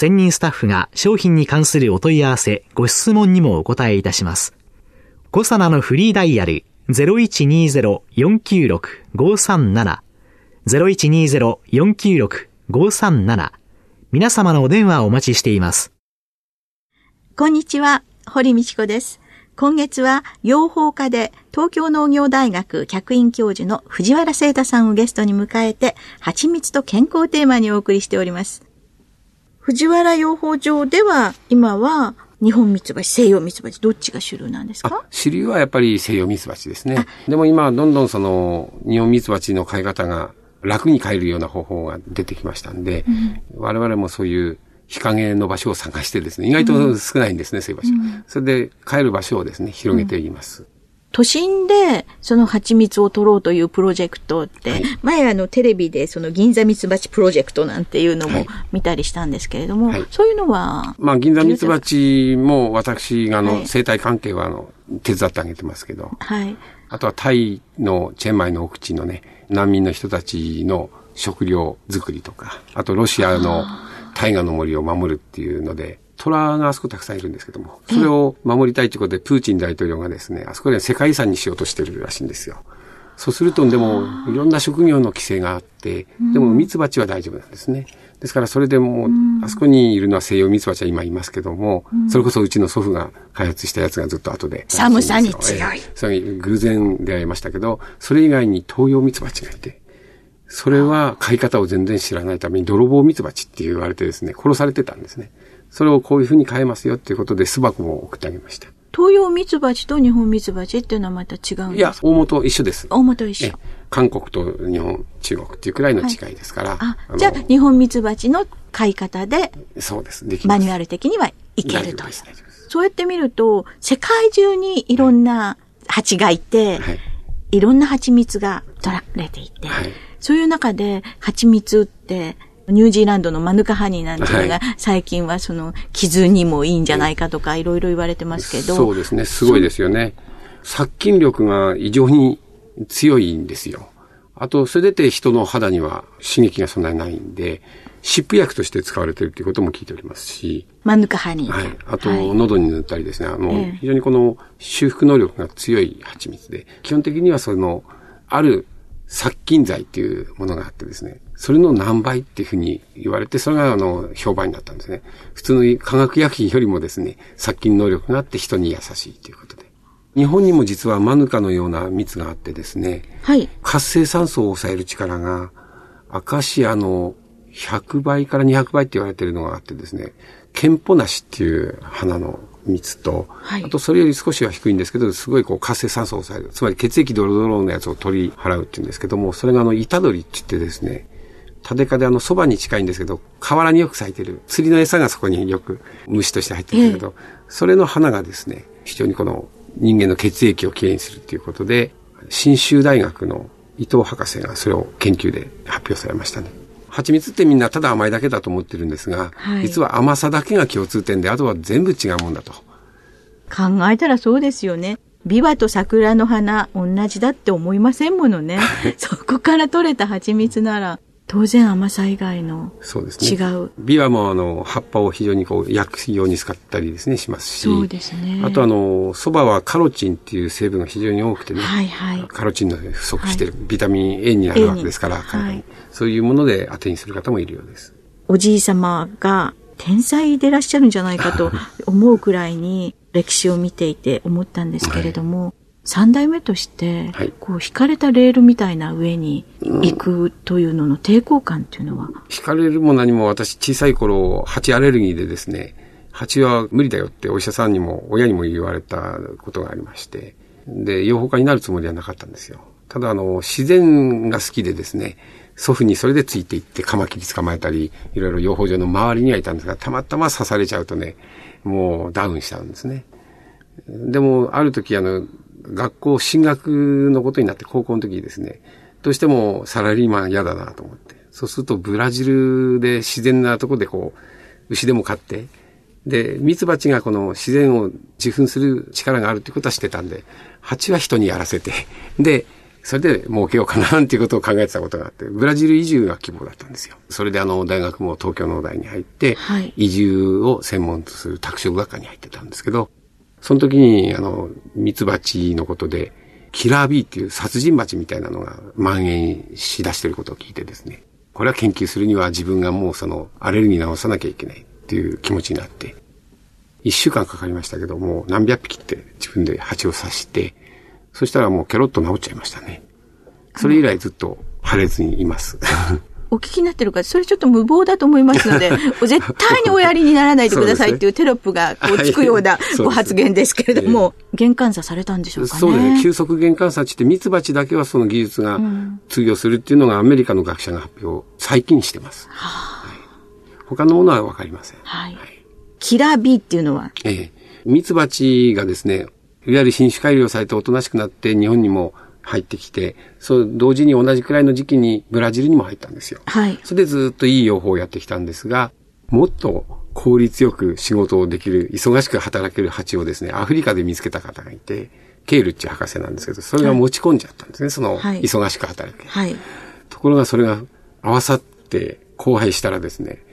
専任スタッフが商品に関するお問い合わせ、ご質問にもお答えいたします。コサナのフリーダイヤル0120-496-537 0120-496-537皆様のお電話をお待ちしています。こんにちは、堀道子です。今月は養蜂家で東京農業大学客員教授の藤原聖太さんをゲストに迎えて、蜂蜜と健康テーマにお送りしております。藤原養蜂場では今は日本蜜蜂、西洋蜜蜂、どっちが主流なんですか？主流はやっぱり西洋蜜蜂ですね。でも今、どんどんその、日本蜜蜂の飼い方が楽に飼えるような方法が出てきましたんで、うん、我々もそういう日陰の場所を探してですね、意外と少ないんですね、うん、そういう場所。うん、それで帰る場所をですね、広げています。都心でその蜂蜜を取ろうというプロジェクトって、はい、前あのテレビでその銀座蜜蜂プロジェクトなんていうのも見たりしたんですけれども、はい、そういうのはまあ銀座蜜蜂も私があの生態関係はあの手伝ってあげてますけど、はい。あとはタイのチェンマイの奥地のね、難民の人たちの食料作りとか、あとロシアの大河の森を守るっていうので、虎があそこたくさんいるんですけども、それを守りたいということで、プーチン大統領がですね、あそこで世界遺産にしようとしてるらしいんですよ。そうすると、でも、いろんな職業の規制があって、でも、ミツバチは大丈夫なんですね。ですから、それでもう、あそこにいるのは西洋ミツバチは今いますけども、それこそうちの祖父が開発したやつがずっと後で。寒さに強い。それ偶然出会いましたけど、それ以外に東洋ミツバチがいて、それは飼い方を全然知らないために泥棒ミツバチって言われてですね、殺されてたんですね。それをこういうふうに変えますよっていうことで巣箱も送ってあげました。東洋ミツバチと日本ミツバチっていうのはまた違うんですか？いや、大元一緒です。大元一緒。韓国と日本、中国っていうくらいの違いですから。はい、あじゃあ、日本ミツバチの飼い方で、そうです。できマニュアル的にはいけると。そうやって見ると、世界中にいろんな蜂がいて、はい、いろんな蜂蜜が取られていて、はい、そういう中で蜂蜜ってニュージーランドのマヌカハニーなんていうのが、最近はその傷にもいいんじゃないかとかいろいろ言われてますけど。そうですね。すごいですよね。殺菌力が異常に強いんですよ。あと、それでて人の肌には刺激がそんなにないんで、湿布薬として使われているということも聞いておりますし。マヌカハニー。はい。あと、喉に塗ったりですね。あの、非常にこの修復能力が強い蜂蜜で、基本的にはその、ある殺菌剤っていうものがあってですね、それの何倍っていうふうに言われて、それがあの、評判になったんですね。普通の化学薬品よりもですね、殺菌能力があって人に優しいということで。日本にも実はマヌカのような蜜があってですね、はい。活性酸素を抑える力が、アカシアの100倍から200倍って言われてるのがあってですね、ケンポナシっていう花の蜜と、はい、あとそれより少しは低いんですけど、すごいこう活性酸素を抑える。つまり血液ドロドロのやつを取り払うって言うんですけども、それがあの、イタドリって言ってですね、タデカであの、蕎麦に近いんですけど、河原によく咲いてる。釣りの餌がそこによく虫として入ってるんだけど、えそれの花がですね、非常にこの人間の血液をきれいにするっていうことで、信州大学の伊藤博士がそれを研究で発表されましたね。蜂蜜ってみんなただ甘いだけだと思ってるんですが、はい、実は甘さだけが共通点で、あとは全部違うもんだと。考えたらそうですよね。ビワと桜の花同じだって思いませんものね。そこから取れた蜂蜜なら当然甘さ以外のそうですね。違う。ビワもあの葉っぱを非常にこう焼くように使ったりですねしますし。そうですね。あとあの蕎麦はカロチンっていう成分が非常に多くてね。はいはい。カロチンの不足してる、はい、ビタミン A になるわけですから、はい、そういうもので当てにする方もいるようです。おじい様が天才でいらっしゃるんじゃないかと思うくらいに歴史を見ていて思ったんですけれども、三、代目として、こう、引かれたレールみたいな上に行くというのの抵抗感っていうのは、引かれるも何も私小さい頃、蜂アレルギーでですね、蜂は無理だよってお医者さんにも親にも言われたことがありまして、で、養蜂家になるつもりはなかったんですよ。ただあの、自然が好きでですね、祖父にそれでついていってカマキリ捕まえたり、いろいろ養蜂場の周りにはいたんですが、たまたま刺されちゃうとね、もうダウンしちゃうんですね。でも、ある時あの、学校進学のことになって高校の時にですね、どうしてもサラリーマン嫌だなと思って。そうするとブラジルで自然なとこでこう、牛でも飼って、で、ミツバチがこの自然を受粉する力があるっていうことは知ってたんで、蜂は人にやらせて、で、それで儲けようかなっていうことを考えてたことがあって、ブラジル移住が希望だったんですよ。それであの、大学も東京農大に入って、はい、移住を専門とする拓殖学科に入ってたんですけど、その時に、あの、ミツバチのことで、キラービーっていう殺人蜂みたいなのが蔓延しだしてることを聞いてですね、これは研究するには自分がもうそのアレルギー治さなきゃいけないっていう気持ちになって、一週間かかりましたけども、何百匹って自分で蜂を刺して、そしたらもうケロッと治っちゃいましたね。それ以来ずっと腫れずにいます。お聞きになってるか、それちょっと無謀だと思いますので、絶対におやりにならないでくださいっていうテロップがこうつくようなご発言ですけれども、玄関差されたんでしょうかね。そうですね。急速玄関差値ってミツバチだけはその技術が通用するっていうのがアメリカの学者が発表、最近してます。はあ、はい、他のものはわかりません。はい。はい、キラー B っていうのは？ええ。ミツバチがですね、いわゆる品種改良されておとなしくなって日本にも入ってきて、そう同時に同じくらいの時期にブラジルにも入ったんですよ。はい。それでずっといい養蜂をやってきたんですが、もっと効率よく仕事をできる、忙しく働ける蜂をですね、アフリカで見つけた方がいて、ケールっていう博士なんですけど、それが持ち込んじゃったんですね、はい、その、忙しく働く。はい。ところがそれが合わさって交配したらですね、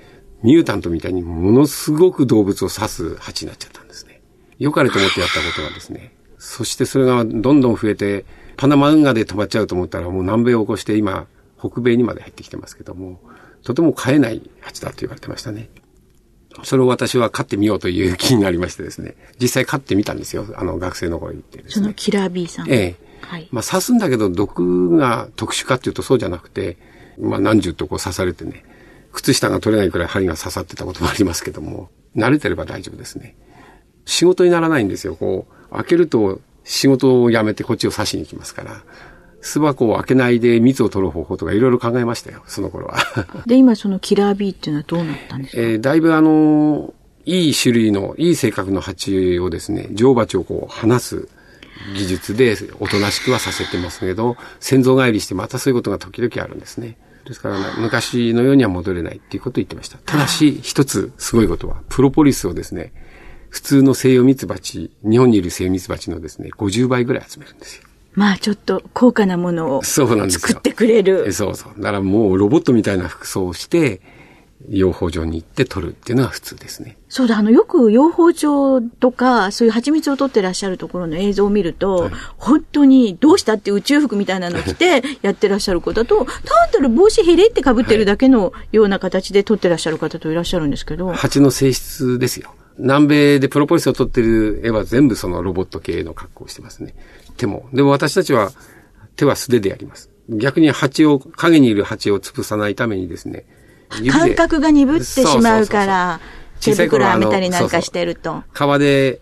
ミュータントみたいにものすごく動物を刺す蜂になっちゃったんですね。良かれと思ってやったことがですね、そしてそれがどんどん増えて、パナマ運河で止まっちゃうと思ったらもう南米を起こして今、北米にまで入ってきてますけども、とても飼えない蜂だと言われてましたね。それを私は飼ってみようという気になりましてですね、実際飼ってみたんですよ。あの、学生の頃に行ってですね。そのキラー B さん。ええ。はい。まあ、刺すんだけど、毒が特殊かっていうとそうじゃなくて、まあ、何十とこう刺されてね、靴下が取れないくらい針が刺さってたこともありますけども、慣れてれば大丈夫ですね。仕事にならないんですよ。こう、開けると仕事を辞めてこっちを刺しに行きますから。巣箱を開けないで蜜を取る方法とかいろいろ考えましたよ、その頃は。で、今そのキラービーっていうのはどうなったんですか？えー、だいぶあの、いい種類の、いい性格の蜂をですね、女王蜂をこう離す技術でおとなしくはさせてますけど、先祖返りしてまたそういうことが時々あるんですね。ですから、ね、昔のようには戻れないっていうことを言ってました。ただし、一つすごいことは、プロポリスをですね、普通の西洋ミツバチ、日本にいる西洋ミツバチのですね、50倍ぐらい集めるんですよ。まあちょっと高価なものを作ってくれる。そうそう。だからもうロボットみたいな服装をして、養蜂場に行って取るっていうのは普通ですね。そうだ、あの、よく養蜂場とか、そういう蜂蜜を取ってらっしゃるところの映像を見ると、はい、本当にどうしたって宇宙服みたいなの着て やってらっしゃる方と、単なる帽子へれって被ってるだけのような形で取ってらっしゃる方といらっしゃるんですけど。蜂の性質ですよ。南米でプロポリスを撮ってる絵は全部そのロボット系の格好をしてますね。手も。でも私たちは手は素手でやります。逆に蜂を、影にいる蜂を潰さないためにですね。感覚が鈍ってしまうから、手袋はめたりなんかしてると。川で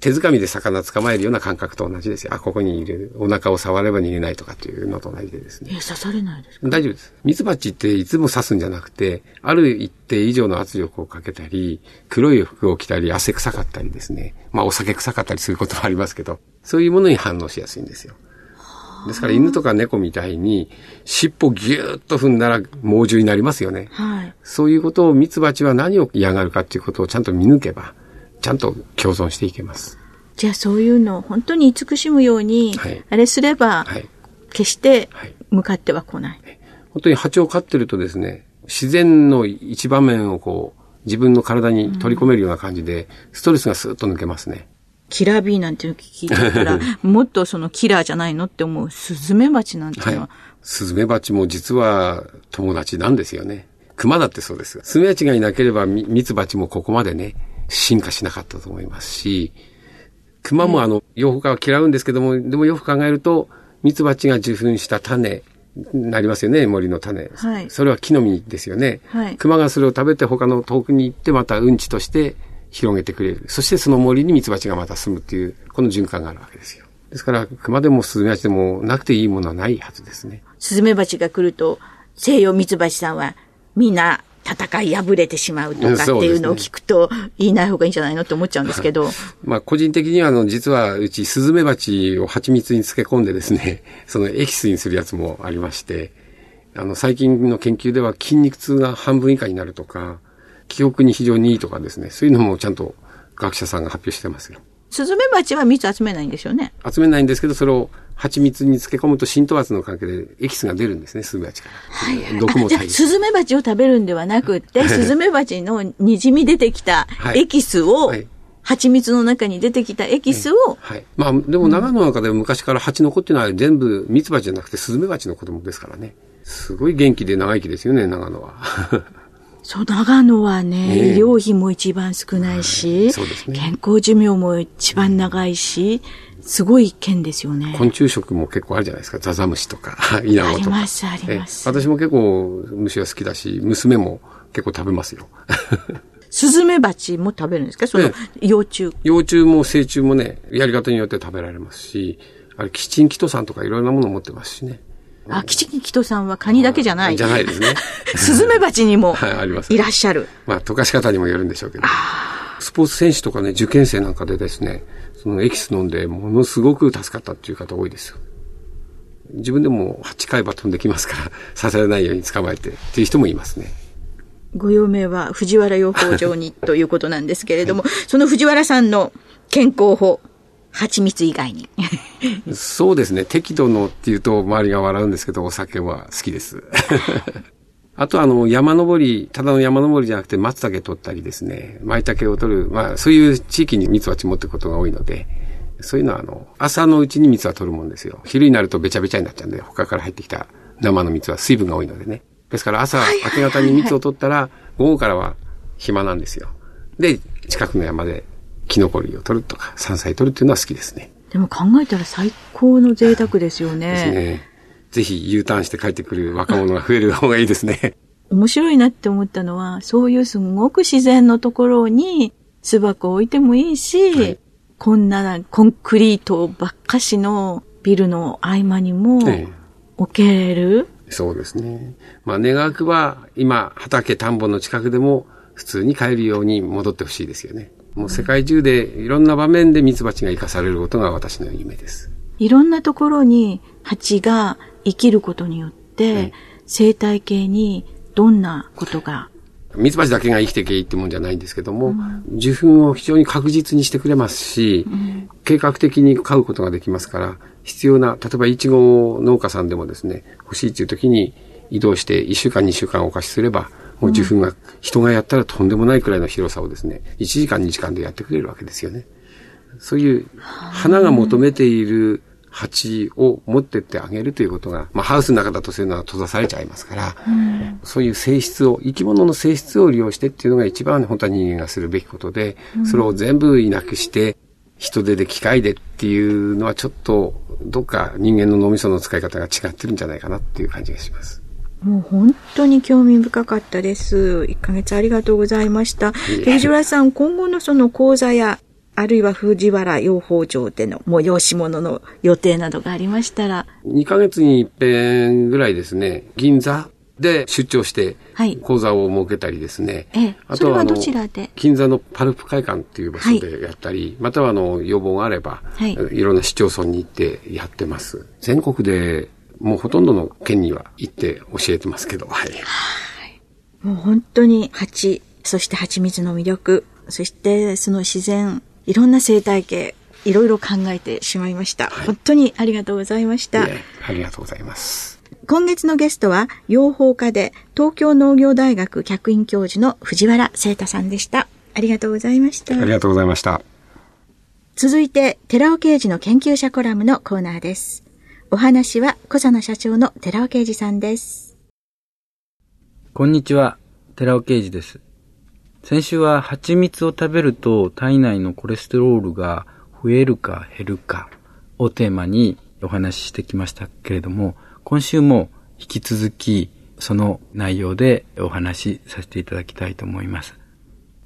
手づかみで魚捕まえるような感覚と同じですよ。あ、ここにいる。お腹を触れば逃げないとかっていうのと同じでですね。え、刺されないですか？大丈夫です。ミツバチっていつも刺すんじゃなくて、ある一定以上の圧力をかけたり、黒い服を着たり、汗臭かったりですね。まあお酒臭かったりすることもありますけど、そういうものに反応しやすいんですよ。ですから犬とか猫みたいに尻尾ギューッと踏んだら猛獣になりますよね。はい。そういうことをミツバチは何を嫌がるかっていうことをちゃんと見抜けば、ちゃんと共存していけます。じゃあそういうのを本当に慈しむように、あれすれば、決して向かっては来ない。本当に蜂を飼ってるとですね、自然の一場面をこう、自分の体に取り込めるような感じで、ストレスがスーッと抜けますね。キラービーなんていうの聞いたら、もっとそのキラーじゃないのって思うスズメバチなんていうのは、はい、スズメバチも実は友達なんですよね。熊だってそうです。スズメバチがいなければミツバチもここまでね、進化しなかったと思いますし、熊もあの、養蜂家は嫌うんですけども、でもよく考えると、ミツバチが受粉した種、なりますよね、森の種。はい、それは木の実ですよね。はい、熊がそれを食べて他の遠くに行ってまたうんちとして広げてくれる。そしてその森にミツバチがまた住むっていう、この循環があるわけですよ。ですから、熊でもスズメバチでもなくていいものはないはずですね。スズメバチが来ると、西洋ミツバチさんはみんな戦い破れてしまうとかっていうのを聞くと、言いない方がいいんじゃないのって思っちゃうんですけど。まあ、個人的には、あの、実は、うち、スズメバチを蜂蜜に漬け込んでですね、そのエキスにするやつもありまして、あの、最近の研究では筋肉痛が半分以下になるとか、記憶に非常にいいとかですね、そういうのもちゃんと学者さんが発表してますよ。スズメバチは蜜集めないんですよね。集めないんですけど、それを蜂蜜に漬け込むと浸透圧の関係でエキスが出るんですね、スズメバチから。はい、毒も入スズメバチを食べるんではなくて、スズメバチのにじみ出てきたエキスを、はい、蜂蜜の中に出てきたエキスを、はい。まあ、でも長野の中で昔から蜂の子っていうのは全部蜜蜂じゃなくてスズメバチの子供ですからね。すごい元気で長生きですよね、長野は。そう、長野はね、ね医療費も一番少ないし、はいね、健康寿命も一番長いし、すごい県ですよね。昆虫食も結構あるじゃないですか。ザザムシとか、イナゴとか。あります、あります。私も結構虫は好きだし、娘も結構食べますよ。スズメバチも食べるんですか？その幼虫。幼虫も成虫もね、やり方によって食べられますし、あれ、キチンキトさんとかいろんなものを持ってますしね。あ、キチンキトさんはカニだけじゃない。じゃないですね。スズメバチにもいらっしゃる。まあ、溶かし方にもよるんでしょうけど。スポーツ選手とかね、受験生なんかでですね、そのエキス飲んでものすごく助かったっていう方多いですよ。自分でも8回は飛んできますから、刺されないように捕まえてっていう人もいますね。ご用命は藤原養蜂場にということなんですけれども、はい、その藤原さんの健康法、蜂蜜以外に。そうですね。適度のっていうと周りが笑うんですけど、お酒は好きです。あとあの、山登り、ただの山登りじゃなくて松茸取ったりですね、舞茸を取る、まあそういう地域に蜜蜂持っていくことが多いので、そういうのはあの、朝のうちに蜜は取るもんですよ。昼になるとべちゃべちゃになっちゃうんで、他から入ってきた生の蜜は水分が多いのでね。ですから朝、明け方に蜜を取ったら、午後からは暇なんですよ。で、近くの山でキノコ類を取るとか、山菜取るっていうのは好きですね。でも考えたら最高の贅沢ですよね。ですね。ぜひ U ターンして帰ってくる若者が増える方がいいですね。面白いなって思ったのは、そういうすごく自然のところに巣箱を置いてもいいし、はい、こんなコンクリートばっかしのビルの合間にも置ける、ええ、そうですね。まあ願わくば今畑田んぼの近くでも普通に帰るように戻ってほしいですよね。もう世界中でいろんな場面でミツバチが生かされることが私の夢です。いろんなところに蜂が生きることによって、生態系にどんなことが？ミツバチだけが生きていけいいってもんじゃないんですけども、うん、受粉を非常に確実にしてくれますし、うん、計画的に飼うことができますから、必要な、例えばイチゴ農家さんでもですね、欲しいっていう時に移動して1週間2週間お貸しすれば、もう受粉が、人がやったらとんでもないくらいの広さをですね、1時間2時間でやってくれるわけですよね。そういう花が求めている蜂を持ってってあげるということが、まあハウスの中だとそういうのは閉ざされちゃいますから、うん、そういう性質を、生き物の性質を利用してっていうのが一番本当は人間がするべきことで、それを全部いなくして、人手で機械でっていうのはちょっと、どっか人間の脳みその使い方が違ってるんじゃないかなっていう感じがします。もう本当に興味深かったです。1ヶ月ありがとうございました。藤原さん、今後のその講座やあるいは藤原養蜂場での催し物の予定などがありましたら。2ヶ月に一遍ぐらいですね、銀座で出張して、講座を設けたりですね。はい、あとは、どちらで？銀座のパルプ会館っていう場所でやったり、はい、またはあの、要望があれば、はい、いろんな市町村に行ってやってます。全国でもうほとんどの県には行って教えてますけど、はい。もう本当に蜂、そして蜂蜜の魅力、そしてその自然、いろんな生態系、いろいろ考えてしまいました。はい、本当にありがとうございました。ありがとうございます。今月のゲストは、養蜂家で東京農業大学客員教授の藤原聖太さんでした。ありがとうございました。ありがとうございました。続いて、寺尾刑事の研究者コラムのコーナーです。お話は小佐野社長の寺尾啓二さんです。こんにちは、寺尾啓二です。先週は蜂蜜を食べると体内のコレステロールが増えるか減るかをテーマにお話ししてきましたけれども、今週も引き続きその内容でお話しさせていただきたいと思います。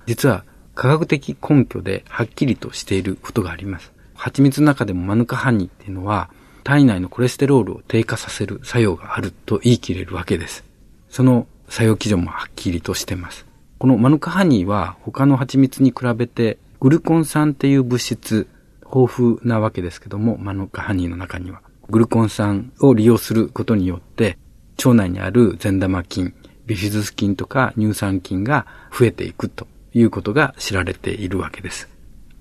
実は科学的根拠ではっきりとしていることがあります。蜂蜜の中でもマヌカハニーっていうのは体内のコレステロールを低下させる作用があると言い切れるわけです。その作用基準もはっきりとしてます。このマヌカハニーは他の蜂蜜に比べてグルコン酸っていう物質豊富なわけですけども、マヌカハニーの中には。グルコン酸を利用することによって、腸内にある善玉菌、ビフィズス菌とか乳酸菌が増えていくということが知られているわけです。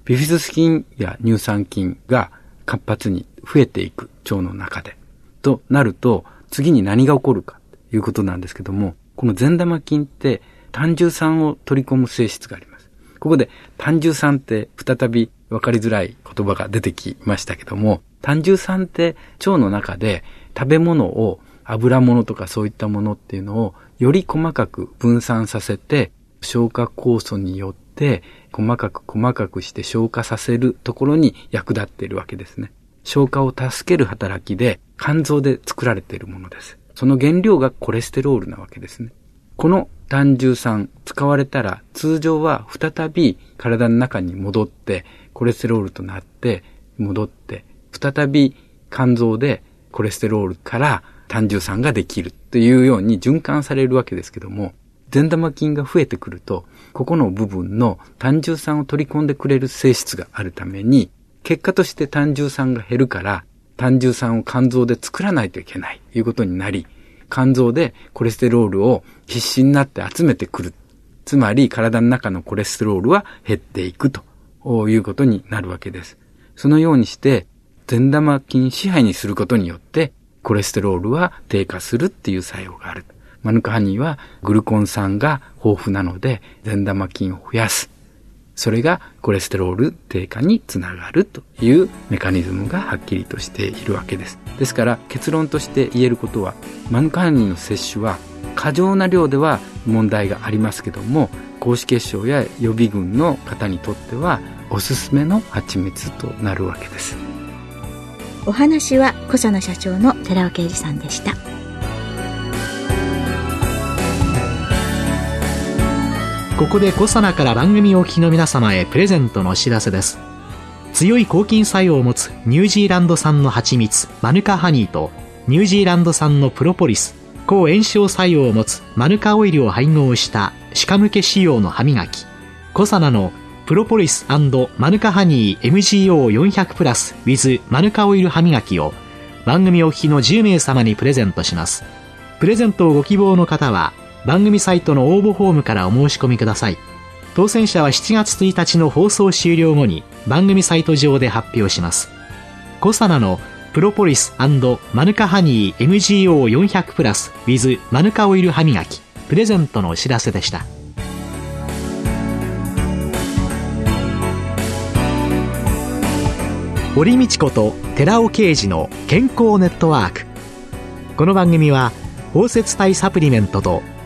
ビフィズス菌や乳酸菌が活発に増えていく腸の中で。となると、次に何が起こるかということなんですけども、この善玉菌って単純酸を取り込む性質があります。ここで単純酸って再び分かりづらい言葉が出てきましたけども、単純酸って腸の中で食べ物を油物とかそういったものっていうのをより細かく分散させて消化酵素によって細かく細かくして消化させるところに役立っているわけですね。消化を助ける働きで肝臓で作られているものです。その原料がコレステロールなわけですね。この単重酸使われたら通常は再び体の中に戻ってコレステロールとなって戻って再び肝臓でコレステロールから単重酸ができるというように循環されるわけですけども善玉菌が増えてくるとここの部分の単重酸を取り込んでくれる性質があるために結果として単重酸が減るから単重酸を肝臓で作らないといけないということになり肝臓でコレステロールを必死になって集めてくる。つまり体の中のコレステロールは減っていくということになるわけです。そのようにして善玉菌支配にすることによってコレステロールは低下するっていう作用がある。マヌカハニーはグルコン酸が豊富なので善玉菌を増やす。それがコレステロール低下につながるというメカニズムがはっきりとしているわけです。ですから結論として言えることはマヌカハニーの摂取は過剰な量では問題がありますけども高脂血症や予備軍の方にとってはおすすめの蜂蜜となるわけですお話は小佐野社長の寺尾啓二さんでしたここでコサナから番組お聞きの皆様へプレゼントのお知らせです。強い抗菌作用を持つニュージーランド産の蜂蜜、マヌカハニーと、ニュージーランド産のプロポリス、抗炎症作用を持つマヌカオイルを配合した歯科向け仕様の歯磨き、コサナのプロポリスマヌカハニー MGO400 プラス with マヌカオイル歯磨きを番組お聞きの10名様にプレゼントします。プレゼントをご希望の方は、番組サイトの応募フォームからお申し込みください。当選者は7月1日の放送終了後に番組サイト上で発表します。コサナのプロポリスマヌカハニー MGO400 プラス with マヌカオイル歯磨きプレゼントのお知らせでした。堀道子と寺尾啓二の健康ネットワーク。この番組は包摂体サプリメントと